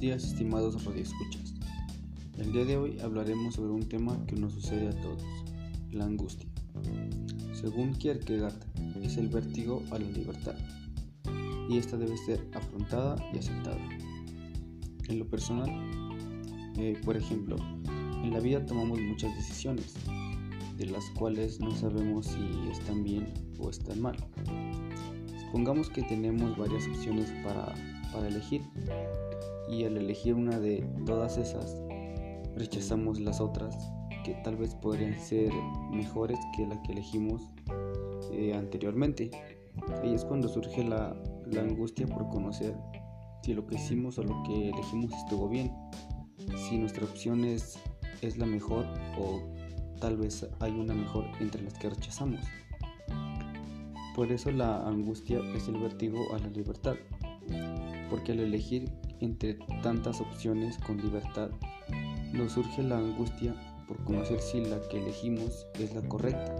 días, estimados radioescuchas. El día de hoy hablaremos sobre un tema que nos sucede a todos, la angustia. Según Kierkegaard, es el vértigo a la libertad, y esta debe ser afrontada y aceptada. En lo personal, eh, por ejemplo, en la vida tomamos muchas decisiones, de las cuales no sabemos si están bien o están mal. Supongamos que tenemos varias opciones para, para elegir y al elegir una de todas esas rechazamos las otras que tal vez podrían ser mejores que la que elegimos eh, anteriormente. Ahí es cuando surge la, angustia por conocer si lo que hicimos o lo que elegimos estuvo bien, si nuestra opción es, es la mejor o tal vez hay una mejor entre las que rechazamos. Por eso la angustia es el vértigo a la libertad, porque al elegir entre tantas opciones con libertad, nos surge la angustia por conocer si la que elegimos es la correcta,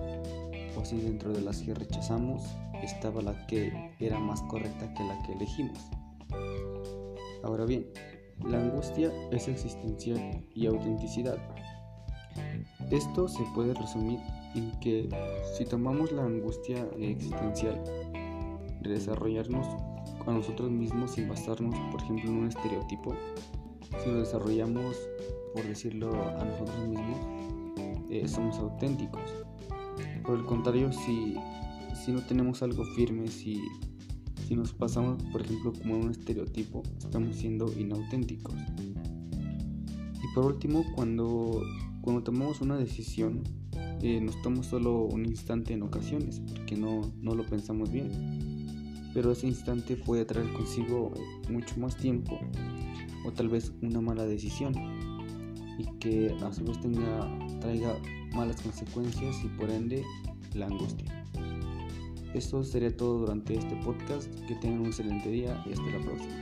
o si dentro de las que rechazamos estaba la que era más correcta que la que elegimos. Ahora bien, la angustia es existencial y autenticidad. Esto se puede resumir en que si tomamos la angustia existencial de desarrollarnos a nosotros mismos sin basarnos, por ejemplo, en un estereotipo, si lo desarrollamos, por decirlo a nosotros mismos, eh, somos auténticos. Por el contrario, si, si no tenemos algo firme, si, si nos pasamos, por ejemplo, como un estereotipo, estamos siendo inauténticos. Y por último, cuando, cuando tomamos una decisión, eh, nos toma solo un instante en ocasiones, porque no, no lo pensamos bien pero ese instante puede traer consigo mucho más tiempo o tal vez una mala decisión y que a su vez tenga, traiga malas consecuencias y por ende la angustia. Esto sería todo durante este podcast. Que tengan un excelente día y hasta la próxima.